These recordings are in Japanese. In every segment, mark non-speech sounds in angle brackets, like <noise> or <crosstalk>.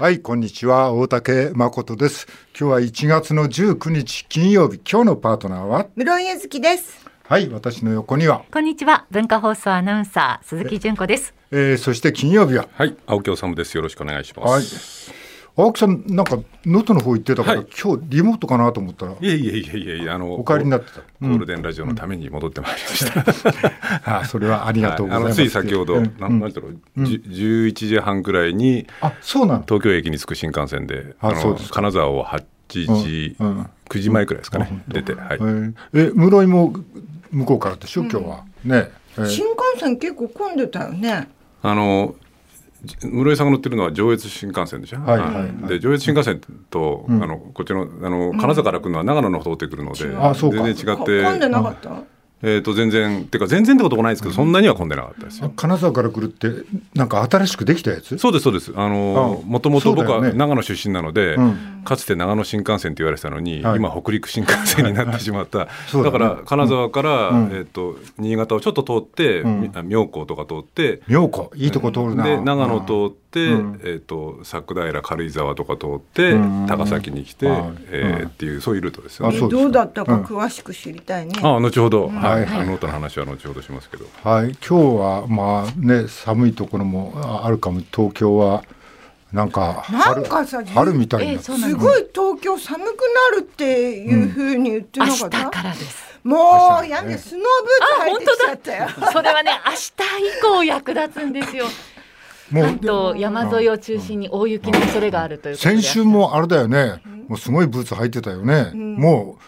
はい、こんにちは。大竹誠です。今日は1月の19日金曜日。今日のパートナーは？室井ゆずきです。はい、私の横には。こんにちは。文化放送アナウンサー鈴木純子です。えー、そして金曜日は？はい、青木治です。よろしくお願いします。はい。青木さん、なんか能登の方行ってたから、はい今日リモートかなと思ったら。いえいえいえいえいえ、あの、お帰りになってたゴールデンラジオのために戻ってまいりました。<laughs> あ、それはありがとうございます。あのつい先ほど、うんなんなんだろう、じ11時半くらいにあ、そうなの。東京駅に着く新幹線で、のあそうですか金沢を8時、うんうん9時前くらいですかね、出て、はいえ。ーえ、室井も向こうからでしょ、今日は。ね。えー新幹線結構混んでたよね。あのじ室井さんが乗ってるのは上越新幹線でしょ、はい。はい。はい。で上越新幹線と、ん。あのこっちのあの金沢から来るのは長野の方通ってくるので、あそうか。全然違っこ混んでて、なかった？えー、と全然てか全然ってこともないですけど、そんなには混んでなかったですよ。金沢から来るって、なんか新しくできたやつ？そうですそうです。あのあもともと僕は長野出身なので、うん。かつて長野新幹線って言われてたのに、はい。今北陸新幹線になってしまった、そうだね。だから金沢から、うん。えー、と新潟をちょっと通って、うん。妙高とか通って妙高、いいとこ通るな。で長野通って、うん。えー、と佐久平軽井沢とか通って、うん。高崎に来て、はい。えーうん。っていうそういうルートですよね。どうだったかうん詳しく知りたいね。ああ後ほど、はい。はい、ノートの話は後ほどしますけど。はい、今日はまあね寒いところもああるかも。東京はなんかなんかさ春みたいな、す。ごい東京寒くなるっていうふうに言ってなかった？からです。もうやめスノーブーツ履いてきちゃったよ。それはね、明日以降役立つんですよ。も関東山沿いを中心に大雪の恐れがあるということで。先週もあれだよね、もうすごいブーツ履いてたよね、もう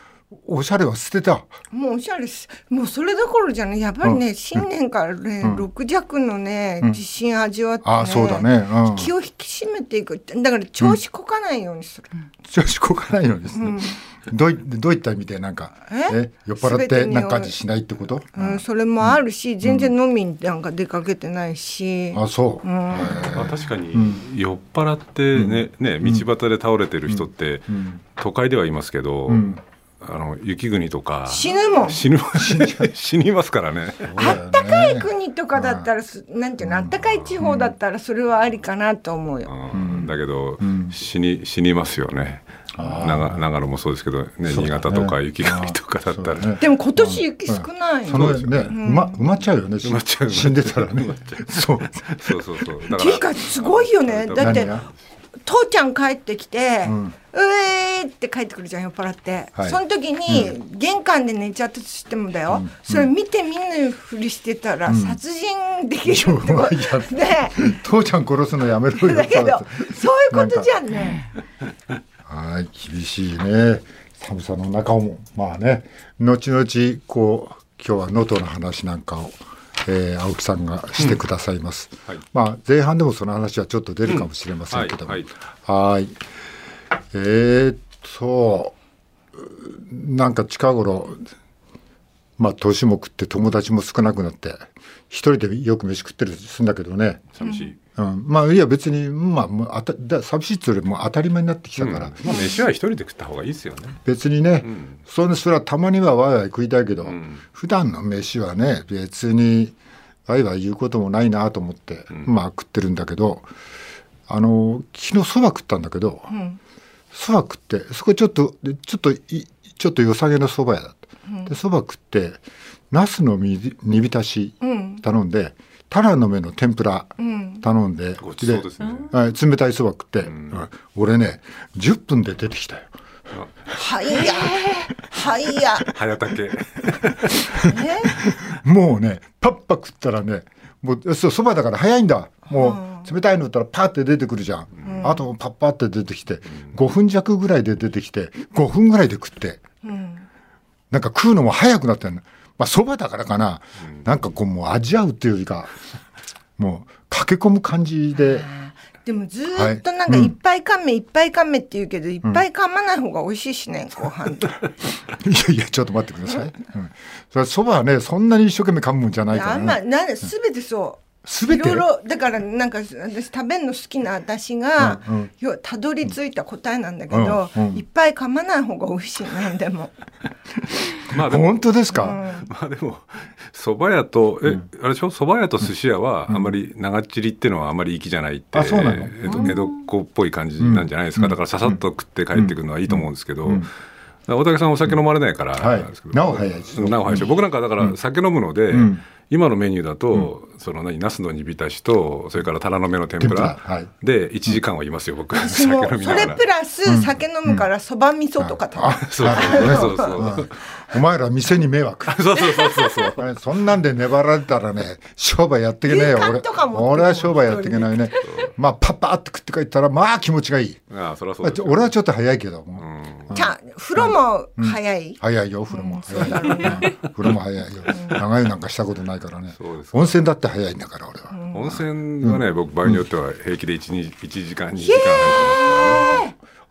おしゃれは捨てた。もうおしゃれです。もうそれどころじゃない。やっぱりね、新年からね、六弱のね、地震味わってね。あそうだね。うん。気を引き締めていく。だから調子こかないようにする。調子こかないのですね、どういどういった意味でなんかえ？酔っ払ってなんかしないってこと、うん、それもあるし、全然飲みになんか出かけてないし。あそう、まあ、確かに酔っ払ってね,、ね道端で倒れてる人って、都会ではいますけど、あの雪国とか。死ぬもん。死ぬ <laughs> 死にますからね。あったかい国とかだったらす、なんていうの、あったかい地方だったら、それはありかなと思うよ。うん。だけど、死に死にますよね。長長野もそうですけど、ね新潟とか雪国とかだったら、でも今年雪少ない。の。そのね、うま埋まっちゃうよね。埋まっちゃう。死んでたらね。そう。そうそうそう。だっていうかすごいよね。だって父ちゃん帰ってきて、ううんえーって帰ってくるじゃん酔っ払って、はい。その時に、玄関で寝ちゃったとしてもだよ、それ見て見ぬふりしてたら殺人できるってこと、<laughs> いやね。父ちゃん殺すのやめろよだけどそう。いうことじゃんね。はい、厳しいね。寒さの中も、まあね、後々、こう、今日は能登の話なんかを、えー青木さんがしてくださいます。はいまあ、前半でもその話はちょっと出るかもしれませんけども。うんはい。えーっと、なんか近頃、まあ、年も食って友達も少なくなって、一人でよく飯食ってるするんだけどね。寂しい。うん、まあいや別にまあもうあただ寂しいっつうよりも当たり前になってきたから、まあ飯は一人で食った方がいいですよね。別にね、それそれはたまにはワイワイ食いたいけど、ん。普段の飯はね別にワイワイ言うこともないなと思って、まあ食ってるんだけどあの昨日そば食ったんだけどそば、食ってそこちょっとでちょっといちょっと良さげなそば屋だった。でそば食ってナスの煮煮浸し頼んで、タラの芽の天ぷら頼んで、で冷たいそば食って、うん。俺ね10分で出てきたよ。はい。や、はい。や、早竹。ね、もうねパッパ食ったらねもうそうそばだから早いんだ。もう冷たいのったらパッて出てくるじゃん、あとパッパって出てきて5分弱ぐらいで出てきて5分ぐらいで食って、なんか食うのも早くなってんのまあそばだからかな、なんかこうもう味わうっていうよりかもう駆け込む感じで。でもずーっとなんかい。っぱい噛め、いっぱい噛めって言うけど、いっぱい噛まない方が美味しいしね、<laughs> 後半。いやいや、ちょっと待ってください。うん、そばはね、そんなに一生懸命噛むもんじゃないから。ね。まなん。すべてそういろいろだからなんか私食べるの好きな私が、うんうん。たどり着いた答えなんだけど、うんうん。いっぱい噛まない方が美味しいなんでも。<laughs> まあでも本当ですか、まあでも蕎麦屋とえ、あれでしょ？蕎麦屋と寿司屋はあんまり長っちりっていうのはあんまり粋じゃないって、あそうなの？江戸江戸っ子っぽい感じなんじゃないですか、だからささっと食って帰ってくるのはいいと思うんですけど、大竹さんお酒飲まれないから、はいなお早いですなお早いですよ僕なんかだから酒飲むので、ん今のメニューだと、その何ナスの煮浸しとそれからタラの芽の天ぷらで1時間はいますよ僕。それプラス酒飲むからそば味噌とか食べる。そうそうそう。そうお前ら店に迷惑。そうそうそうそう。<laughs> そうそんなんで粘られたらね商売やっていけねえよ。牛俺俺は商売やっていけないね。まあパッパーって食って帰ったらまあ気持ちがいい。ああそそうですよ。俺はちょっと早いけども、じゃあ風呂も早い？早いよ風呂も早い。よ、うん。風呂も早いよ。長湯なんかしたことないからね。温泉だって早いんだから俺は、温泉はね、僕場合によっては平気で 1, 1時間2時間入ってます。からね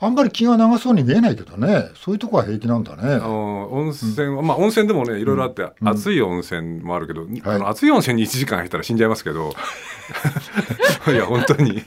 あんまり気が長そうに見えないけどね。そういうとこは平気なんだね。温泉は、まあ温泉でもねいろいろあって、熱い温泉もあるけど、あの熱い温泉に1時間入ったら死んじゃいますけど <laughs> いや本当に。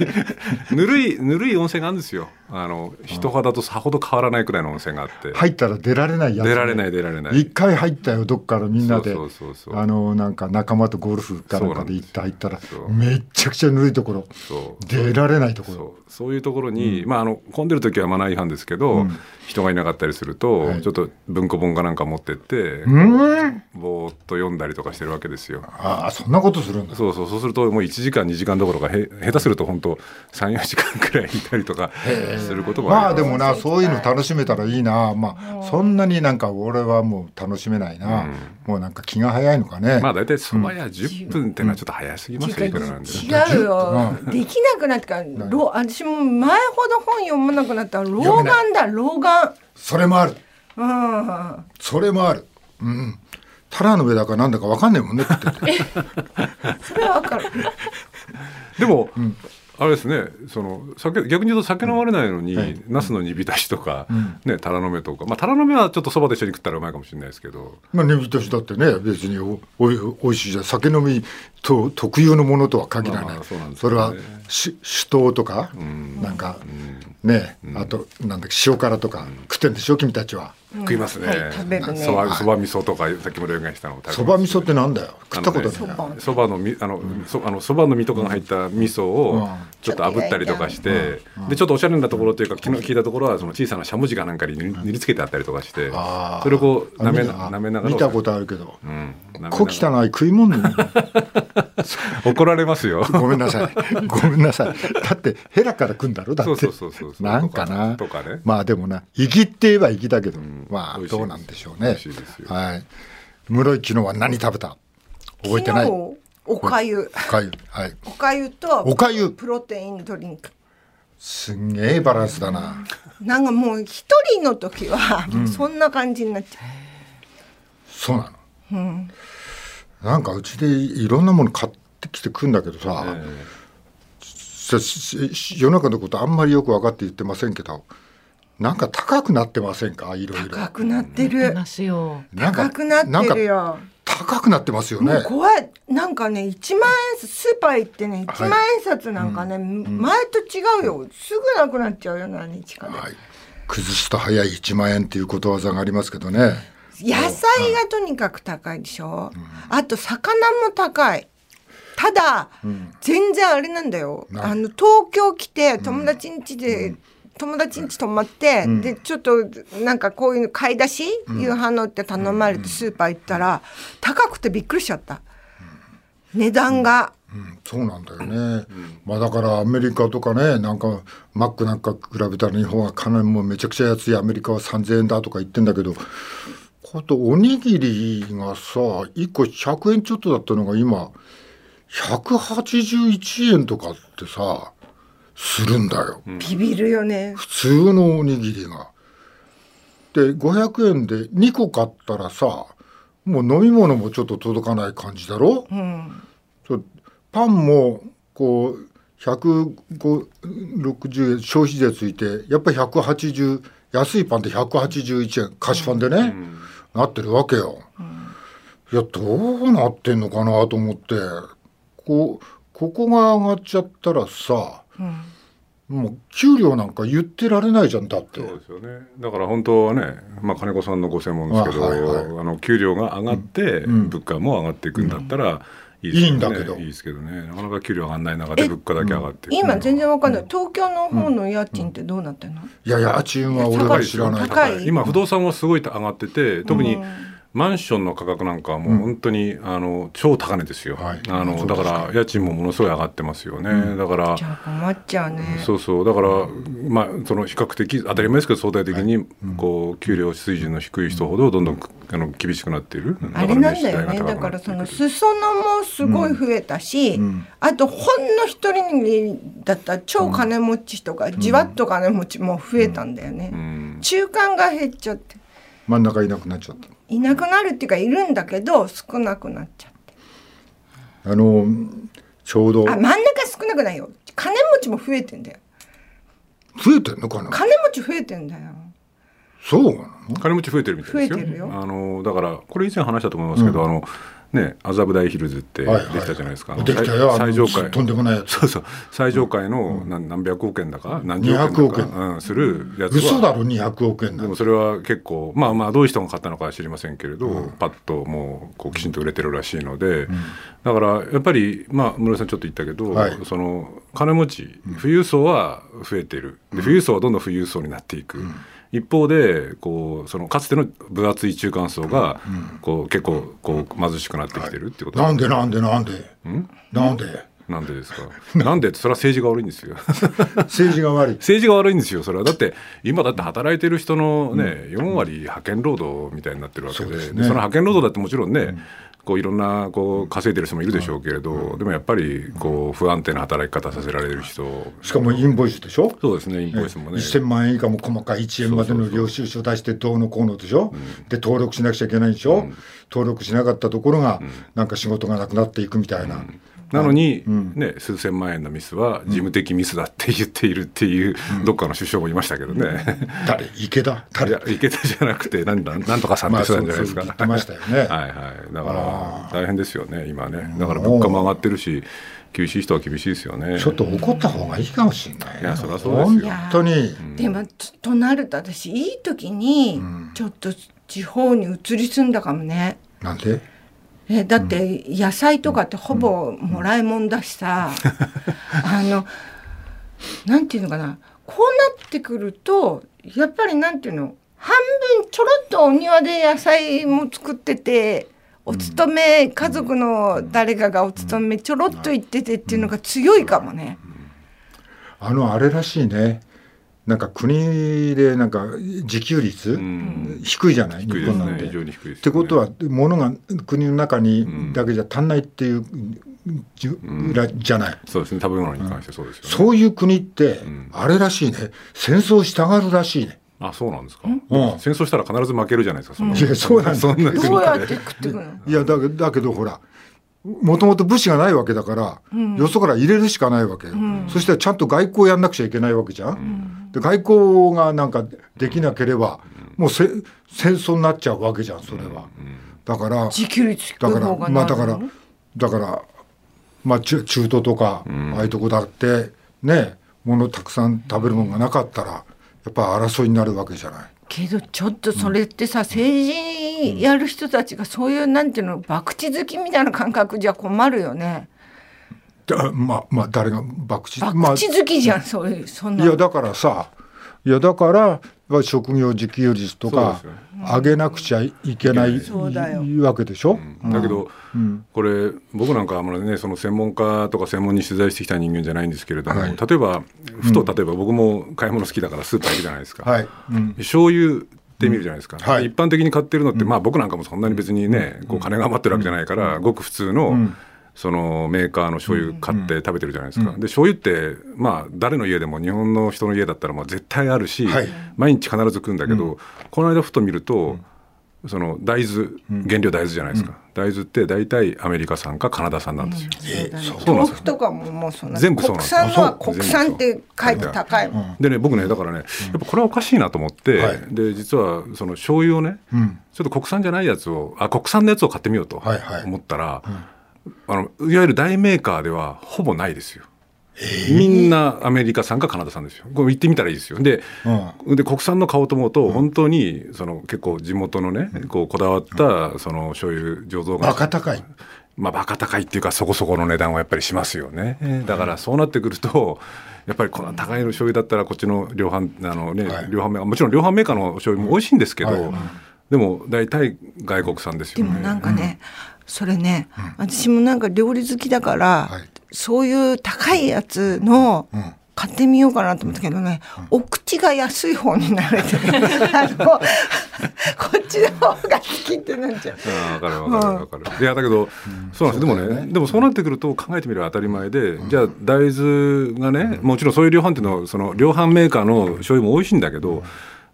ぬるいぬるい温泉があるんですよ。あの人肌とさほど変わらないくらいの温泉があって、入ったら出られないやつね、出られない出られない。一回入ったよどっからみんなで。そうそうそうそう。あのなんか仲間とゴルフかなんかで行って入ったらめっちゃくちゃぬるいところ。そう。出られないところ。そう。そういうところに、まあ、あの混んでる時はマナー違反ですけど、うん。人がいなかったりすると、はい。ちょっと文庫本かなんか持ってって、うん。ぼーっと読んだりとかしてるわけですよ。ああそんなことするんだ。そうそうそうするともう1時間2時間どころかへ下手すると本当34時間くらいいたりとかすることもあります。まあでもなそういうの楽しめたらいいな。まあそんなになんか俺はもう楽しめないな、もうなんか気が早いのかね、まあ大体そば屋10分ってのはちょっと早すぎますよ、いくらなんでも。違うよ。できなくなってから、老私も前ほど本読まなくなった。ら老眼だ。老眼。それもある。うん。それもある。うんタラの上だかなんだかわかんないもんね。食 <laughs> ってて。それはわかる。でも、あれですね。その酒逆に言うと酒飲まれないのに、はい。ナスの煮浸しとか、ねタラの芽とか。まあタラの芽はちょっとそばと一緒に食ったらうまいかもしれないですけど。まあねびとしだってね別におおいおいしいじゃん。酒飲みと特有のものとは限らない、そうなんですそれはし酒盗とか、なんか、ね、あとなんだっけ塩辛とか食ってんでしょ君たちは。食いますね、はい食べるね。そばそば味噌とかさっきも例外したのそば味噌ってなんだよ。食ったことない、そばのみあのそあのそばの実とかが入った味噌をちょっと炙ったりとかして、でちょっとおしゃれなところというか昨日聞いたところはその小さなしゃもじかなんかに塗りつけてあったりとかしてそれをこう舐めあな舐めながら。見たことあるけど。うん。小汚い食い物に <laughs> 怒られますよ。<laughs> ごめんなさい。ごめんなさい。だってヘラから食うんだろ？だって。そうそうそうそうそう。なんかな？とかね。まあでもな粋って言えば粋だけど、まあどうなんでしょう美ねはい。室井昨日は何食べた？覚えてない？おかゆ。おかゆはい。おかゆとおかゆプロテインドリンク。すんげえバランスだな。なんかもう一人の時はそんな感じになっちゃそうなの、なんかうちでいろんなもの買ってきて食うんだけどさ、さし世の中のことあんまりよく分かって言ってませんけどなんか高くなってませんか？いろいうろ。高くなっている。高くなってるよ。高くなってますよもうね怖い。なんかね一万円札スーパー行ってね一万円札なんかね、前と違うよ。すぐなくなっちゃうよ何日かで、はい、崩すと早い1万円っていうことわざがありますけどね野菜がとにかく高いでしょ、あと魚も高い。ただ、全然あれなんだよ。あの東京来て友達ん家で、友達ん家泊まって、でちょっとなんかこういうの買い出し、夕飯のって頼まれてスーパー行ったら、高くてびっくりしちゃった、値段が、うん。そうなんだよね、まあだからアメリカとかねなんかマックなんか比べたら日本はかなりもうめちゃくちゃ安い。アメリカは3,000円だとか言ってんだけどことおにぎりがさ1個100円ちょっとだったのが今181円とかってさするんだよ、ビビるよね。普通のおにぎりが。で500円で2個買ったらさもう飲み物もちょっと届かない感じだろ、うん。パンもこう160円消費税ついてやっぱり180安いパンって181円菓子パンでね、なってるわけよ。いやどうなってんのかなと思って。こここが上がっちゃったらさ、もう給料なんか言ってられないじゃんだって。そうですよね。だから本当はね、まあ、金子さんのご専門ですけどあ、はいはい。あの給料が上がって、うん。物価も上がっていくんだったら、いいいいんだけど。いいですけどね。なかなか給料上がらない中で物価だけ上がって。今全然わかんない。東京の方の家賃ってどうなってんの、いや家賃は俺は知らない。今不動産はすごい上がってて特にうんマンションの価格なんかはもう本当に、あの超高値ですよ、はい。あのだか。から家賃もものすごい上がってますよね、だからじゃあ困っちゃうね。そうそう。だから、まあその比較的当たり前ですけど相対的にこう給料水準の低い人ほどどんどんあの厳しくなっている。あれなんだよね。だからその裾野もすごい増えたし、ん。あとほんの一人だった超金持ちとか、じわっと金持ちも増えたんだよね、うん。中間が減っちゃって。真ん中いなくなっちゃったいなくなるっていうかいるんだけど少なくなっちゃって。あのちょうど。あ真ん中少なくないよ。金持ちも増えてんだよ。増えてんのかな？金持ち増えてんだよそう金持ち増えてるみたいですよ。増えてるよ。あのだからこれ以前話したと思いますけど、あのね麻布台ヒルズってではいはい。きたじゃないですか、あのできたよ。あの最上階。とんでもない。やつそうそう。最上階の何何百億円だか何十億円だ200億か、うん、するやつは。嘘だろ200億円でもそれは結構まあまあどういう人が買ったのかは知りませんけれど、パッともうこうきちんと売れてるらしいので、だからやっぱりまあ室井さんちょっと言ったけど、はい。その金持ち富裕層は増えてる。で富裕層はどんどん富裕層になっていく。一方でこうそのかつての分厚い中間層がこう結構こう貧しくなってきてるってことなんでなんでなんで？なんで？なんでですか？なんでそれは政治が悪いんですよ。<laughs> 政治が悪い。政治が悪いんですよそれは。だって今だって働いてる人のね、4割派遣労働みたいになってるわけでそね。でその派遣労働だってもちろんね、こういろんなこう稼いでる人もいるでしょうけれど、でもやっぱりこう不安定な働き方させられる人しかもインボイスでしょ？そうですねインボイスもね。1000万円以下も細かい1円までの領収書出してどうのこうのでしょ、で登録しなくちゃいけないでしょ、登録しなかったところがなんか仕事がなくなっていくみたいな、なのに、ね、数千万円のミスは事務的ミスだって言っているっていう、どっかの首相もいましたけどね。誰？池田？い誰や池田じゃなくてなんだなんとかさんって人なんじゃないですか。まあましたよね。<laughs> はいはい。だから大変ですよね今ね。だから物価も上がってるし厳しい人は厳しいですよね。ちょっと怒った方がいいかもしれないいやそりゃそうですよ。本当に、でもととなると私いい時にちょっと地方に移り住んだかもね。なんでえだって野菜とかってほぼもらいもんだしさ、<laughs> あのなんていうのかな。こうなってくるとやっぱりなんていうの。半分ちょろっとお庭で野菜も作っててお勤め、家族の誰かがお勤めちょろっと行っててっていうのが強いかもね。あのあれらしいねなんか国でなんか自給率、ん。低いじゃない日本なんて。ね非常に低いです、ね。ってことは物が国の中にだけじゃ足んないっていう、じゅらじゃない、そうですね。食べ物に関してそうですよね。そういう国ってあれらしいね。戦争したがるらしいね。あそうなんですか。でも戦争したら必ず負けるじゃないですか。その。いやそうなんだそんな国どうやって食ってくの。いやだけだけどほらもともと武士がないわけだから、よそから入れるしかないわけよ、そしたらちゃんと外交やんなくちゃいけないわけじゃん、で外交がなんかできなければ、もうせ戦争になっちゃうわけじゃんそれは、だから自給率だからまあだからだからまあ中中東とか、ああいうとこだってね物たくさん食べるものがなかったらやっぱり争いになるわけじゃない。けどちょっとそれってさ、政治やる人たちがそういうなんていうの博打好きみたいな感覚じゃ困るよね。だまあまあ誰が博打博まあ打好きじゃん、そういうそんな。いやだからさいやだからぱり職業自給率とかそうです上げなくちゃいけないわけでしょ、だけど、これ僕なんかはあんまりねその専門家とか専門に取材してきた人間じゃないんですけれども、はい。例えばふと例えば僕も買い物好きだからスーパー行くじゃないですか、はい、うん。醤油って見るじゃないですか、はい。一般的に買ってるのって、まあ僕なんかもそんなに別にね、こう金が余ってるわけじゃないから、ごく普通の、そのメーカーの醤油買って食べてるじゃないですか、で醤油ってまあ誰の家でも日本の人の家だったらまあ絶対あるし、はい。毎日必ず食うんだけど、この間ふと見ると、その大豆原料大豆じゃないですか、大豆って大体アメリカ産かカナダ産なんですよ、そうだねそうそうなんですよ豆腐とかももうそんな全部そうなん国ですよ。産のは国産って書いて高いもん。でね僕ねだからねやっぱこれはおかしいなと思って、はい。で実はその醤油をね、ん。ちょっと国産じゃないやつをあ国産のやつを買ってみようとはいはい。思ったら、あのいわゆる大メーカーではほぼないですよ。みんなアメリカ産かカナダ産ですよ。これ行ってみたらいいですよ。で、うん、で国産の買おうと思うと、本当にその結構地元のね、こうこだわったその醤油醸造が。バカ高い。まあバカ高いっていうかそこそこの値段はやっぱりしますよね。だからそうなってくると。やっぱりこの高いの醤油だったらこっちの量販あのね、はい、量販メーカーもちろん量販メーカーの醤油も美味しいんですけど、はい、でも大体外国産ですよね。でもなんかね、うん、それね、うん、私もなんか料理好きだから、はい、そういう高いやつの、うん。買ってみようかなと思ったけどね、お口が安い方になれて、<laughs> あのこっちの方が好きってなっちゃう。あ分かる分かる分かる。いやだけど、そうなんです。でもねでもそうなってくると考えてみれば当たり前で、じゃあ大豆がねもちろんそういう量販店のその量販メーカーの醤油も美味しいんだけど。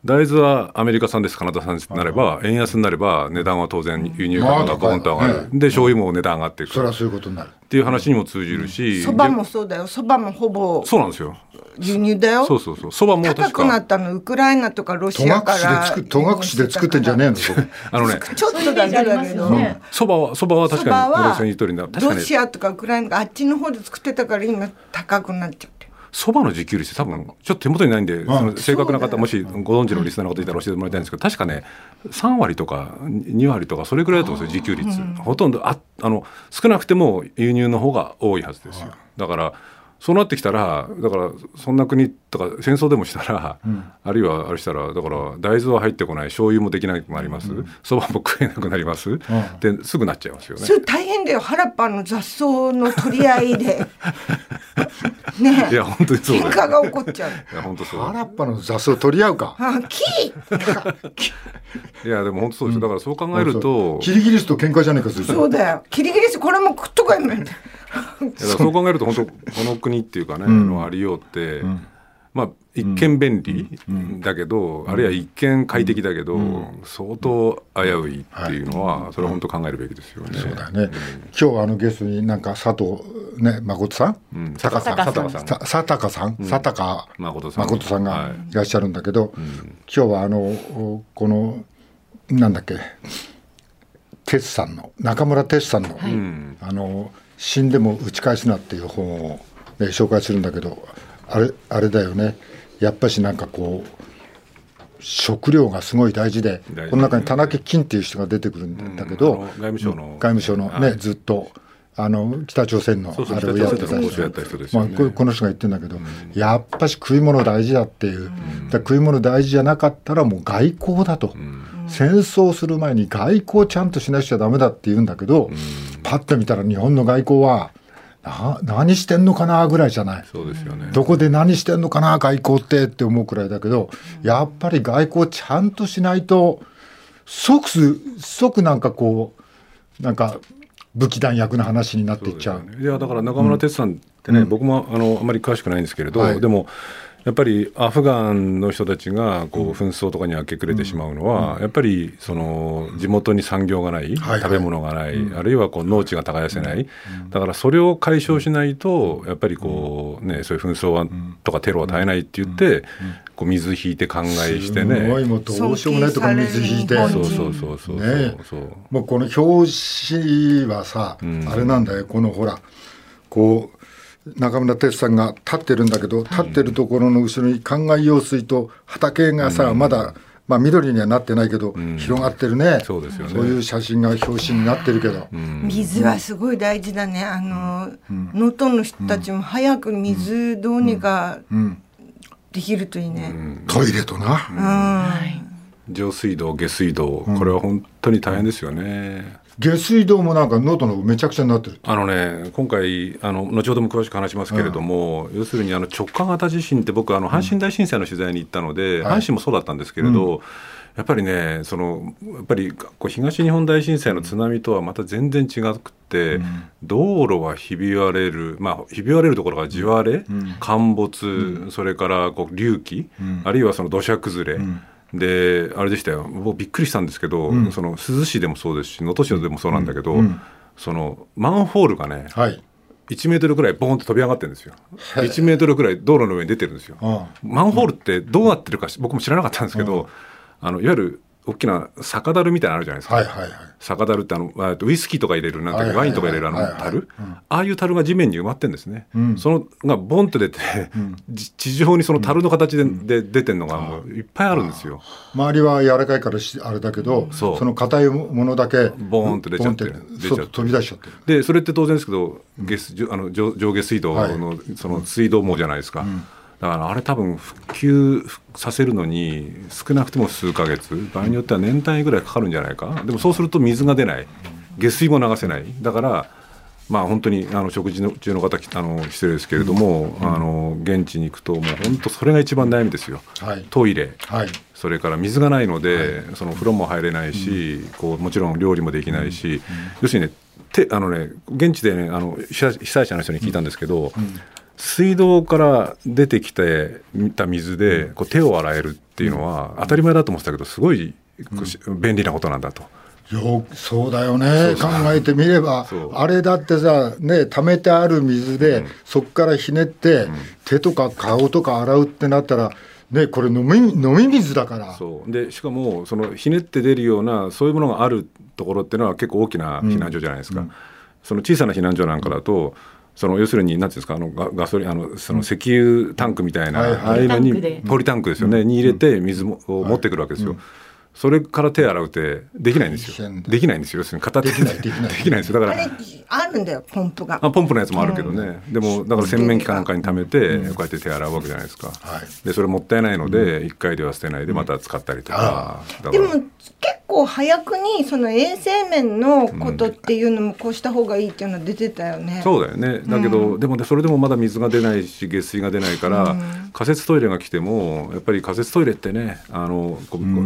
大豆はアメリカ産ですカナダ産ですなれば円安になれば値段は当然輸入価格がボンと上がる、で醤油も値段上がっていく。それはそういうことになる。っていう話にも通じるしそば、もそうだよ。そばもほぼそうなんですよ。輸入だよ。そうそうそう。そばも高くなったのウクライナとかロシアから戸隠で作ってんじゃねえの <laughs> あのねちょっとだけだけど。そばはそばは確かに。ロシアとかウクライナあっちの方で作ってたから今高くなっちゃうそばの自給率多分ちょっと手元にないんで、その正確な方もしご存知のリスナーの方いたら教えてもらいたいんですけど確かね3割とか2割とかそれぐらいだと思うんですよ自給率、ほとんどああの少なくても輸入の方が多いはずですよ。だからそうなってきたらだからそんな国とか戦争でもしたら、うん、あるいはあれしたらだから大豆は入ってこない醤油もできなくなりますそば、うん、も食えなくなります、うん、ですぐなっちゃいますよね。それ大変だよ原っぱの雑草の取り合いで <laughs> ねいや本当にそう喧嘩が起こっちゃう。いや本当そう。原っぱの雑草取り合うか。あ木。いやでも本当そうです。だからそう考えると、キリギリスと喧嘩じゃねえかそうだよ。キリギリスこれも食っとかやめて。そう考えると本当この国っていうかね、うん、のありようって、うん、まあ一見便利だけど、あるいは一見快適だけど、相当危ういっていうのは、それは本当考えるべきですよね。そうだね。今日あのゲストになんか佐藤ね誠さん、佐高さん、佐高さん、佐高さん、佐高誠さん。誠さんがい。らっしゃるんだけど、今日はあのこのなんだっけ？哲さんの中村哲さんの、あの死んでも打ち返すなっていう本を、ね、紹介するんだけどあれあれだよね。やっぱしなんかこう食料がすごい大事で、この中に田中金っていう人が出てくるんだけど、外務省の。外務省のね、ずっと。あの北朝鮮のあれをやってた人、まあ、この人が言ってるんだけど、やっぱし食い物大事だっていう、食い物大事じゃなかったらもう外交だと、戦争する前に外交ちゃんとしなくちゃダメだって言うんだけど、パッと見たら日本の外交はな何してんのかなぐらいじゃない。そうですよ、ね、どこで何してんのかな外交ってって思うくらいだけど、やっぱり外交ちゃんとしないと即即なんかこうなんか武器弾薬の話になっていっちゃう。うね、いやだから中村哲さんってね、うん、僕もあのあまり詳しくないんですけれど、はい、でもやっぱりアフガンの人たちがこう紛争とかに明け暮れてしまうのは、やっぱりその地元に産業がない、食べ物がない、あるいはこう農地が耕せない、だからそれを解消しないとやっぱりこう、ね、そういう紛争はとかテロは絶えないって言って、こう水引いて考えしてね。すごいもうどうしようもないとこ水引いて。そうそうそうそう。ね、もう。この表紙はさ、あれなんだよ。このほらこう中村哲さんが立ってるんだけど、立ってるところの後ろに灌漑用水と畑がさ、まだ、まあ、緑にはなってないけど、広がってるね。そうですよね。そういう写真が表紙になってるけど、水はすごい大事だね。あの能登、の人たちも早く水どうにかできるといいね、トイレとな、上水道下水道。これは本当に大変ですよね、下水道もなんか能登のめちゃくちゃになってるあのね今回あの後ほども詳しく話しますけれども、うん、要するにあの直下型地震って僕あの阪神大震災の取材に行ったので、うん、阪神もそうだったんですけれど、うん、やっぱりねそのやっぱりこう東日本大震災の津波とはまた全然違くて、道路はひび割れるまあひび割れるところが地割れ、陥没、それからこう隆起、あるいはその土砂崩れ、であれでしたよ。僕びっくりしたんですけど、うん、その珠洲市でもそうですし能登市でもそうなんだけど、うん、そのマンホールがね、はい、1メートルぐらいボーンと飛び上がってるんですよ。1メートルぐらい道路の上に出てるんですよ。マンホールってどうなってるか僕も知らなかったんですけど、あのいわゆる大きな酒樽みたいなのあるじゃないですか、はいはいはい、酒樽ってあのウイスキーとか入れるなんてワインとか入れるあの樽？ああいう樽が地面に埋まってんですね、うん、そのがボンと出て、うん、地上にその樽の形で,、で出てるのがもういっぱいあるんですよ。周りは柔らかいからあれだけど、そその硬いものだけボーンと出ちゃって出ちゃって。飛び出しちゃってでそれって当然ですけど下あの上上下水道のその水道網じゃないですか、だからあれ多分復旧させるのに少なくても数か月。場合によっては年単位ぐらいかかるんじゃないか。でもそうすると水が出ない。下水も流せない。だからまあ本当にあの食事の中の方あの失礼ですけれども、うん、あの現地に行くともう本当それが一番悩みですよ、はい、トイレ、はい、それから水がないので、はい、その風呂も入れないし、うん、こうもちろん料理もできないし、うん、要するにねてあのね現地でねあの被災者の人に聞いたんですけど、水道から出てきてた水でこう手を洗えるっていうのは当たり前だと思ってたけどすごい便利なことなんだと。よそうだよね。考えてみればあれだってさね溜めてある水で、うん、そこからひねって、うん、手とか顔とか洗うってなったらねこれ飲み飲み水だから。そう。でしかもそのひねって出るようなそういうものがあるところっていうのは結構大きな避難所じゃないですか、うん、その小さな避難所なんかだと、その要するに何ていうんですかあのガガソリンあのその石油タンクみたいな、ああい。うのにポリタンクですよね、に入れて水も、を持ってくるわけですよ。それから手洗うってできないんですよ。できないんですよ。要するに片手で。きないできない。んですよ。だからあるんだよポンプが。あポンプのやつもあるけどね。でもだから洗面器かなんかに溜めてこうやって手洗うわけじゃないですか。でそれもったいないので一回では捨てないでまた使ったりとか。でも結構早くにその衛生面のことっていうのもこうした方がいいっていうのは出てたよね。そうだよね。だけどでもそれでもまだ水が出ないし下水が出ないから仮設トイレが来てもやっぱり仮設トイレってねあの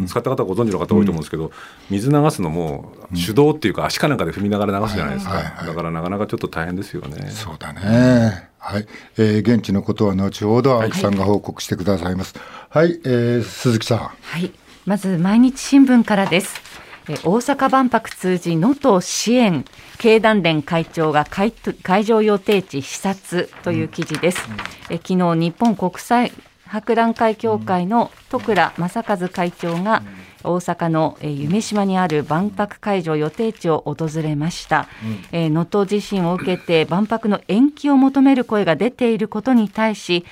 使った方ご存知の方多いと思うんですけど、水流すのも手動っていうか足かなんかで踏みながら流すじゃないですか、だからなかなかちょっと大変ですよね。そうだね、はい、えー、現地のことは後ほど青木さんが報告してくださいます。はい、はい、えー、鈴木さん。はい、まず毎日新聞からです。え大阪万博通じ能登支援経団連会長が会会場予定地視察という記事です。うん。うん、え昨日日本国際博覧会協会の徳倉正和会長が大阪の夢島にある万博会場予定地を訪れました。能登、地震を受けて万博の延期を求める声が出ていることに対し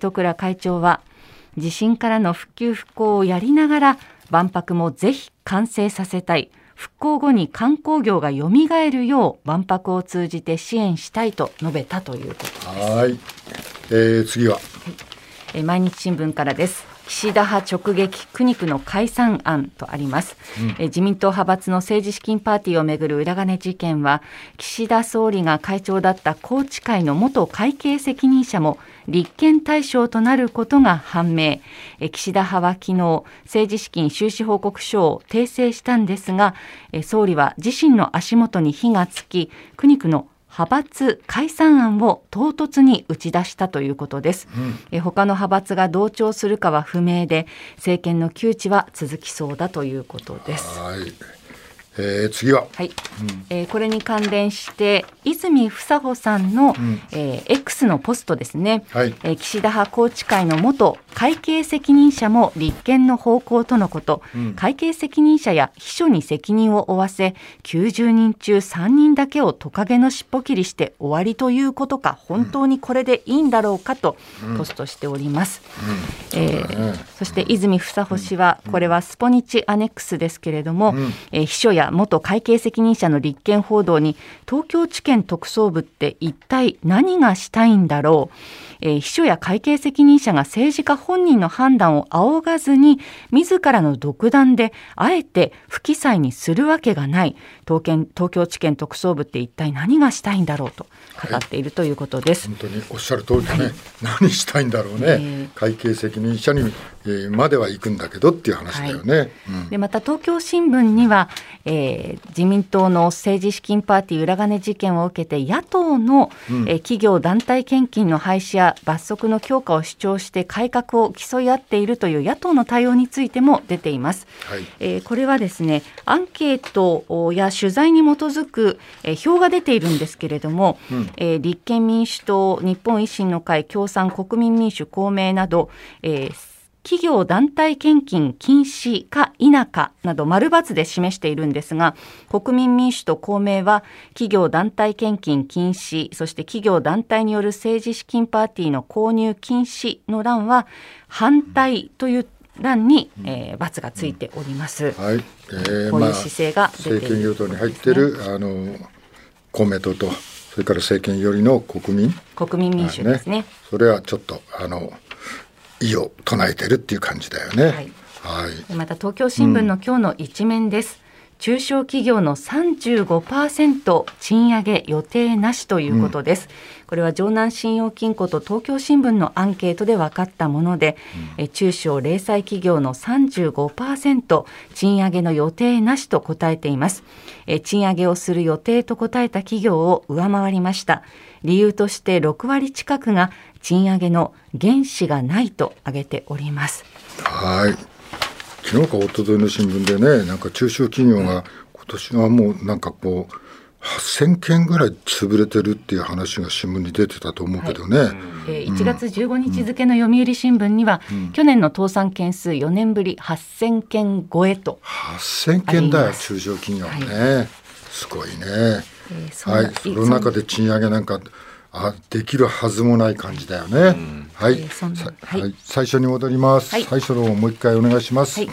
徳倉会長は地震からの復旧復興をやりながら万博もぜひ完成させたい。復興後に観光業がよみがえるよう万博を通じて支援したいと述べたということです。はい、えー、次は、はい。毎日新聞からです。岸田派直撃苦肉の解散案とあります、うん、自民党派閥の政治資金パーティーをめぐる裏金事件は岸田総理が会長だった宏池会の元会計責任者も立憲対象となることが判明。岸田派は昨日政治資金収支報告書を訂正したんですが総理は自身の足元に火がつき苦肉の派閥解散案を唐突に打ち出したということです、うん、え他の派閥が同調するかは不明で政権の窮地は続きそうだということです。はいえー、次は、はい、うん、えー、これに関連して泉房穂さんの、うん、えー、X のポストですね、はい、えー、岸田派宏池会の元会計責任者も立憲の方向とのこと、うん、会計責任者や秘書に責任を負わせ90人中3人だけをトカゲの尻尾切りして終わりということか本当にこれでいいんだろうかとポストしております、うん、えー、そして泉房穂氏はこれはスポニチアネックスですけれども、えー、秘書や元会計責任者の立憲報道に東京地検特捜部って一体何がしたいんだろう。えー、秘書や会計責任者が政治家本人の判断を仰がずに自らの独断であえて不記載にするわけがない。東京東京地検特捜部って一体何がしたいんだろうと語っているということです。はい、本当におっしゃる通りでね、はい、何したいんだろうね、えー、会計責任者に、えー、までは行くんだけどっていう話だよね。はい。うん、でまた東京新聞には、えー、自民党の政治資金パーティー裏金事件を受けて野党の、うん、えー、企業団体献金の廃止や罰則の強化を主張して改革を競い合っているという野党の対応についても出ています。はい、えー、これはですねアンケートや取材に基づく、えー、表が出ているんですけれども、うん、えー、立憲民主党、日本維新の会、共産、国民民主、公明など、えー企業団体献金禁止か否かなど丸×で示しているんですが国民民主と公明は企業団体献金禁止そして企業団体による政治資金パーティーの購入禁止の欄は反対という欄に、えー、×がついております。はい、えー、こういう姿勢が出ている、政権与党に入っている、あの公明党とそれから政権寄りの国民。国民民主ですね、ね、それはちょっとあの意を唱えてるっていう感じだよね。はい、はい、また東京新聞の今日の一面です。うん、中小企業の35%賃上げ予定なしということです。うん、これは城南信用金庫と東京新聞のアンケートで分かったもので、うん、中小零細企業の35%賃上げの予定なしと答えています。賃上げをする予定と答えた企業を上回りました。理由として6割近くが賃上げの原資がないと挙げております。はい。昨日か一昨日の新聞でねなんか中小企業が今年はもうなんかこう8000件ぐらい潰れてるっていう話が新聞に出てたと思うけどね、はい、えー、1月15日付の読売新聞には、うん、去年の倒産件数4年ぶり8000件超えと。8000件だよ中小企業ね、はい、すごいね、えー、はい、その中で賃上げなんかあできるはずもない感じだよね、うん、はい、えー、はい、最初に戻ります、はい、最初のもう一回お願いします、はい。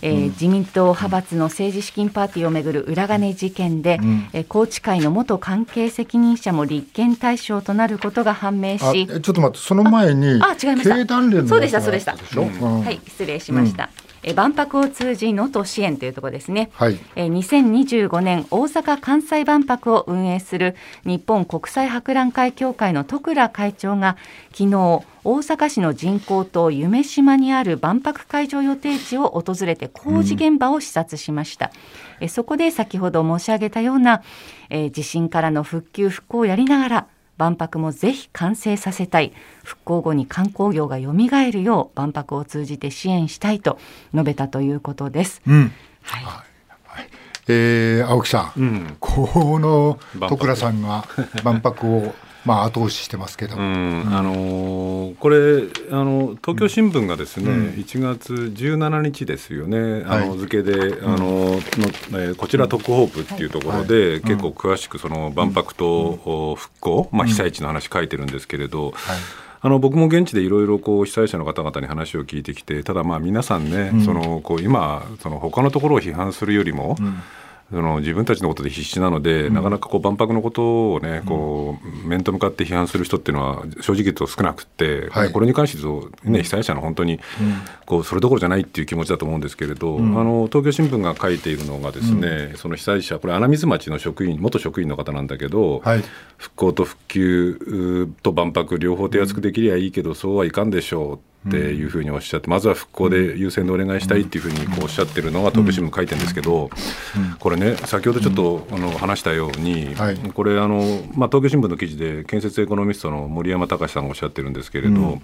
えー、自民党派閥の政治資金パーティーをめぐる裏金事件で、うん、えー、宏池会の元関係責任者も立件対象となることが判明し。ちょっと待ってその前にあ違いました。そうでしたそうでした、うん、はい失礼しました、うんえ万博を通じ能登支援というところですね、はい、え2025年大阪・関西万博を運営する日本国際博覧会協会の徳倉会長が昨日大阪市の人工島夢島にある万博会場予定地を訪れて工事現場を視察しました、うん、えそこで先ほど申し上げたような、えー、地震からの復旧復興をやりながら万博もぜひ完成させたい。復興後に観光業がよみがえるよう万博を通じて支援したいと述べたということです。うん、はい、はい、えー、青木さん、うん、この徳倉さんが万博をまあ、後押ししてますけど、うん、あのー、これあの東京新聞がですね、うん、1月17日ですよね、あの付けで、あののえー、こちら特ホープっていうところで、はい、結構詳しくその万博と復興、まあ、被災地の話書いてるんですけれど。はい。あの僕も現地でいろいろ被災者の方々に話を聞いてきてただまあ皆さんね、うん、そのこう今その他のところを批判するよりも、うんその自分たちのことで必死なので、うん、なかなかこう万博のことをね、こう面と向かって批判する人っていうのは正直言うと少なくて、はい、これに関して言うと、ね、被災者の本当にこうそれどころじゃないっていう気持ちだと思うんですけれど、うん、あの東京新聞が書いているのがですね、うん、その被災者これ穴水町の職員元職員の方なんだけど、はい、復興と復旧と万博両方手厚くできりゃいいけど、そうはいかんでしょうっていうふうにおっしゃって、まずは復興で優先でお願いしたいっていうふうにこうおっしゃってるのが東京新聞書いてるんですけど、これね、先ほどちょっとあの話したように、これあの、まあ、東京新聞の記事で建設エコノミストの森山隆さんがおっしゃってるんですけれど、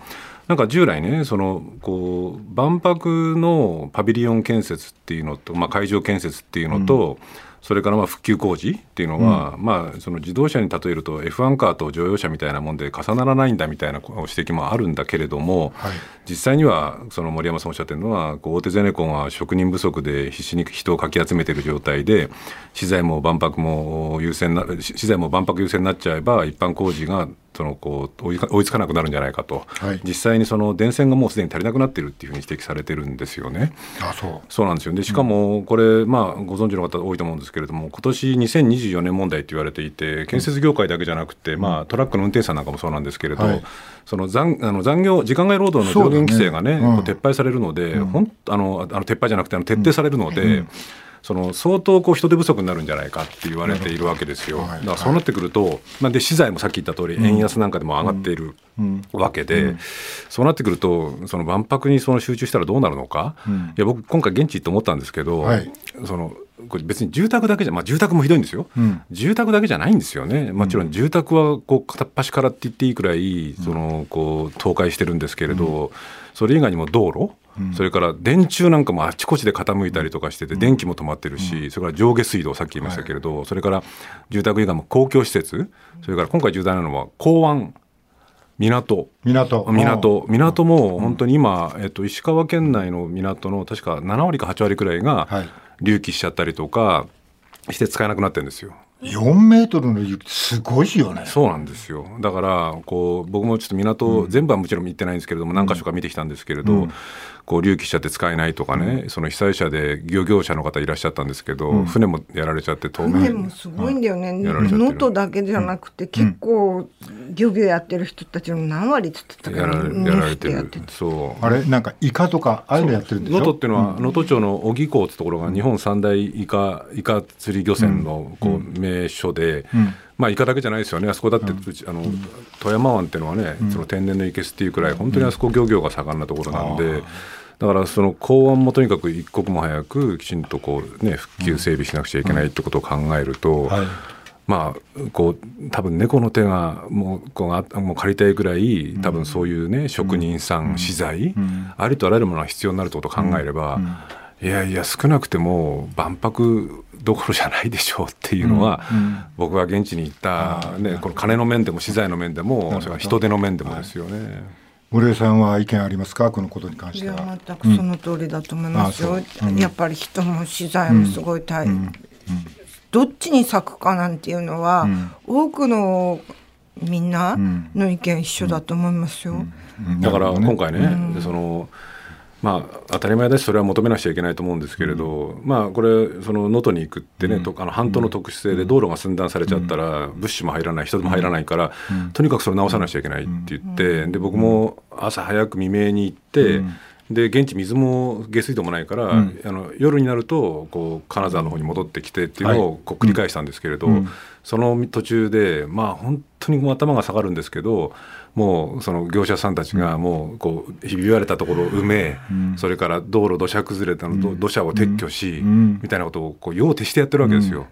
なんか従来ねそのこう万博のパビリオン建設っていうのと、まあ、会場建設っていうのと、それからまあ復旧工事っていうのは、うん、まあ、その自動車に例えると F1 カーと乗用車みたいなもんで重ならないんだみたいな指摘もあるんだけれども、はい、実際にはその森山さんおっしゃってるのは大手ゼネコンは職人不足で必死に人をかき集めている状態で資材も万博も優先な資材も万博優先になっちゃえば一般工事がそのこう追いつかなくなるんじゃないかと、はい、実際にその電線がもうすでに足りなくなっているっていうふうに指摘されてるんですよね。あそう。そうなんですよ。でしかもこれ、まあ、ご存知の方多いと思うんですけれども今年2024年問題って言われていて建設業界だけじゃなくて、うん、まあ、トラックの運転手さんなんかもそうなんですけれど、はい、その残あの残業時間外労働の上限規制がね、ねうん、撤廃されるので、うん、ほんあのあの撤廃じゃなくてあの徹底されるので。その相当こう人手不足になるんじゃないかって言われているわけですよ。だからそうなってくると、まあ、で資材もさっき言った通り円安なんかでも上がっているわけで、そうなってくるとその万博にその集中したらどうなるのか、いや僕今回現地行って思ったんですけど、そのこれ別に住宅だけじゃ、まあ、住宅もひどいんですよ、うん、住宅だけじゃないんですよね、もちろん住宅はこう片っ端からって言っていいくらい、そのこう倒壊してるんですけれど、それ以外にも道路、それから電柱なんかもあちこちで傾いたりとかしてて、電気も止まってるし、それから上下水道、さっき言いましたけれど、それから住宅以外も公共施設、それから今回重大なのは港湾港。港港港も本当に今、えっと、石川県内の港の確か7割か8割くらいが隆起しちゃったりとかして使えなくなってるんですよ。4メートルの雪すごいよね。そうなんですよ。だからこう僕もちょっと港、うん、全部はもちろん見てないんですけれども何箇所か見てきたんですけれど、うん、こう隆起しちゃって使えないとかね、うん、その被災者で漁業者の方いらっしゃったんですけど、船もやられちゃって当船もすごいんだよね。能登だけじゃなくて結構漁業やってる人たちの何割っつってたから、ね、やられてるそうあれなんかイカとかああいうのやってるんで能登っていうのは能登町の小木港ってところが日本三大イカイカ釣り漁船のこう名所で、まあ、イカだけじゃないですよね、あそこだって、うちあの富山湾っていうのはね、その天然のいけすっていうくらい、本当にあそこ漁業が盛んなところなんで。だからその港湾もとにかく一刻も早くきちんとこう、ね、復旧整備しなくちゃいけないってことを考えると、はい、まあこう多分猫の手がもうこうもう借りたいぐらい多分そういうね、職人さん、資材、ありとあらゆるものが必要になるってことを考えれば、いやいや少なくても万博どころじゃないでしょうっていうのは、うんうん、僕は現地に行った、ね、この金の面でも資材の面でもそれは人手の面でもですよね。森江さんは意見ありますか？このことに関しては。全くその通りだと思いますよ。うん、やっぱり人も資材もすごい大変、どっちに咲くかなんていうのは、多くのみんなの意見一緒だと思いますよ。だから今回ね、そのまあ、当たり前だしそれは求めなくちゃいけないと思うんですけれど、うん、まあ、これその能登に行くってね、うん、あの半島の特殊性で道路が寸断されちゃったら、物資も入らない人も入らないから、とにかくそれ直さなくちゃいけないって言って、で僕も朝早く未明に行って。で現地水も下水道もないから、うん、あの夜になるとこう金沢の方に戻ってきてっていうのをこう繰り返したんですけれど、その途中でまあ本当に頭が下がるんですけどもうその業者さんたちがもうこうひび割れたところを埋め、それから道路土砂崩れたの土砂を撤去し、みたいなことをこう用を徹してやってるわけですよ。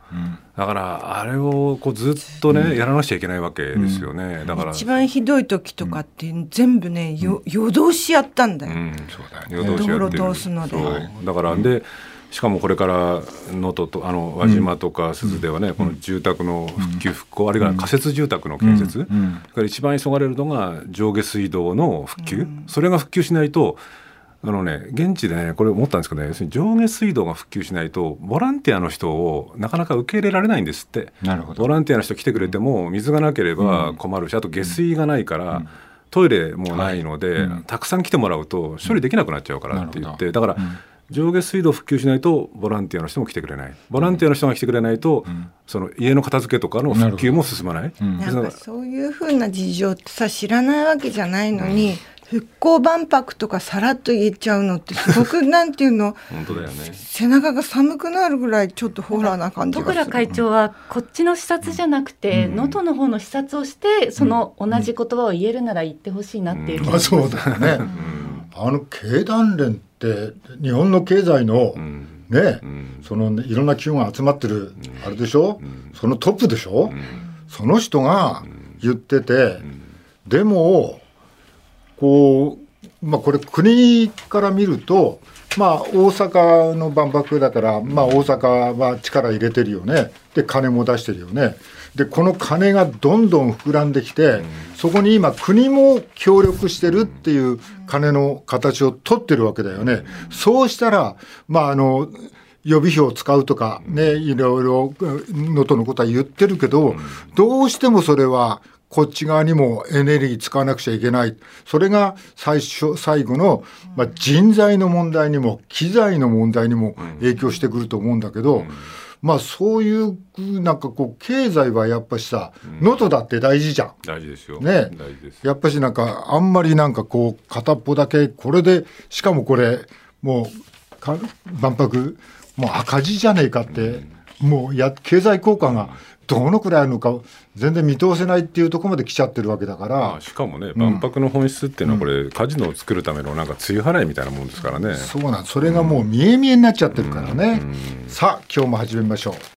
だからあれをこうずっとねやらなくちゃいけないわけですよね。だから。一番ひどい時とかって全部ね、よ夜通しやったんだよ。そうだ夜通しやってる。道路通すので。だからで。しかもこれから能登とあの輪島とか珠洲ではね、この住宅の復旧復興、あるいは仮設住宅の建設、うん。うん、一番急がれるのが上下水道の復旧、それが復旧しないとあのね、現地でね、これ思ったんですけどね、要するに上下水道が復旧しないと、ボランティアの人をなかなか受け入れられないんですって。なるほど。ボランティアの人来てくれても、水がなければ困るし、あと下水がないから、トイレもないので、はい、たくさん来てもらうと処理できなくなっちゃうからって言って、だから、上下水道復旧しないとボランティアの人も来てくれない。ボランティアの人が来てくれないと、うん、その家の片付けとかの復旧も進まない、うん、なんかそういうふうな事情ってさ知らないわけじゃないのに、うん、復興万博とかさらっと言えちゃうのってすごく <laughs> なんていうの？本当だよね。背中が寒くなるぐらいちょっとホラーな感じがする。徳会長はこっちの視察じゃなくて能登、の方の視察をしてその同じ言葉を言えるなら言ってほしいなっていう、あそうだね、<laughs> あの経団連って日本の経済の、ね、その、いろんな企業が集まってる、あれでしょ、そのトップでしょ、その人が言ってて、でもこう、まあ、これ国から見ると、まあ、大阪の万博だから、まあ、大阪は力入れてるよね。で金も出してるよね。でこの金がどんどん膨らんできて、そこに今国も協力してるっていう金の形を取ってるわけだよね。そうしたら、まああの、予備費を使うとかね、いろいろのとのことは言ってるけど、どうしてもそれはこっち側にもエネルギー使わなくちゃいけない。それが最初、最後の、まあ、人材の問題にも、機材の問題にも影響してくると思うんだけど、まあそういうなんかこう経済はやっぱしさ能登、だって大事じゃん。大事ですよ。ね。やっぱしなんかあんまりなんかこう片っぽだけこれでしかもこれもう万博もう赤字じゃねえかって、もうや経済効果がどのくらいあるのか全然見通せないっていうところまで来ちゃってるわけだから、しかもね万博の本質っていうのはこれ、うん、カジノを作るためのなんか梅雨払いみたいなもんですからね。そうなんそれがもう見え見えになっちゃってるからね、うん、さあ今日も始めましょう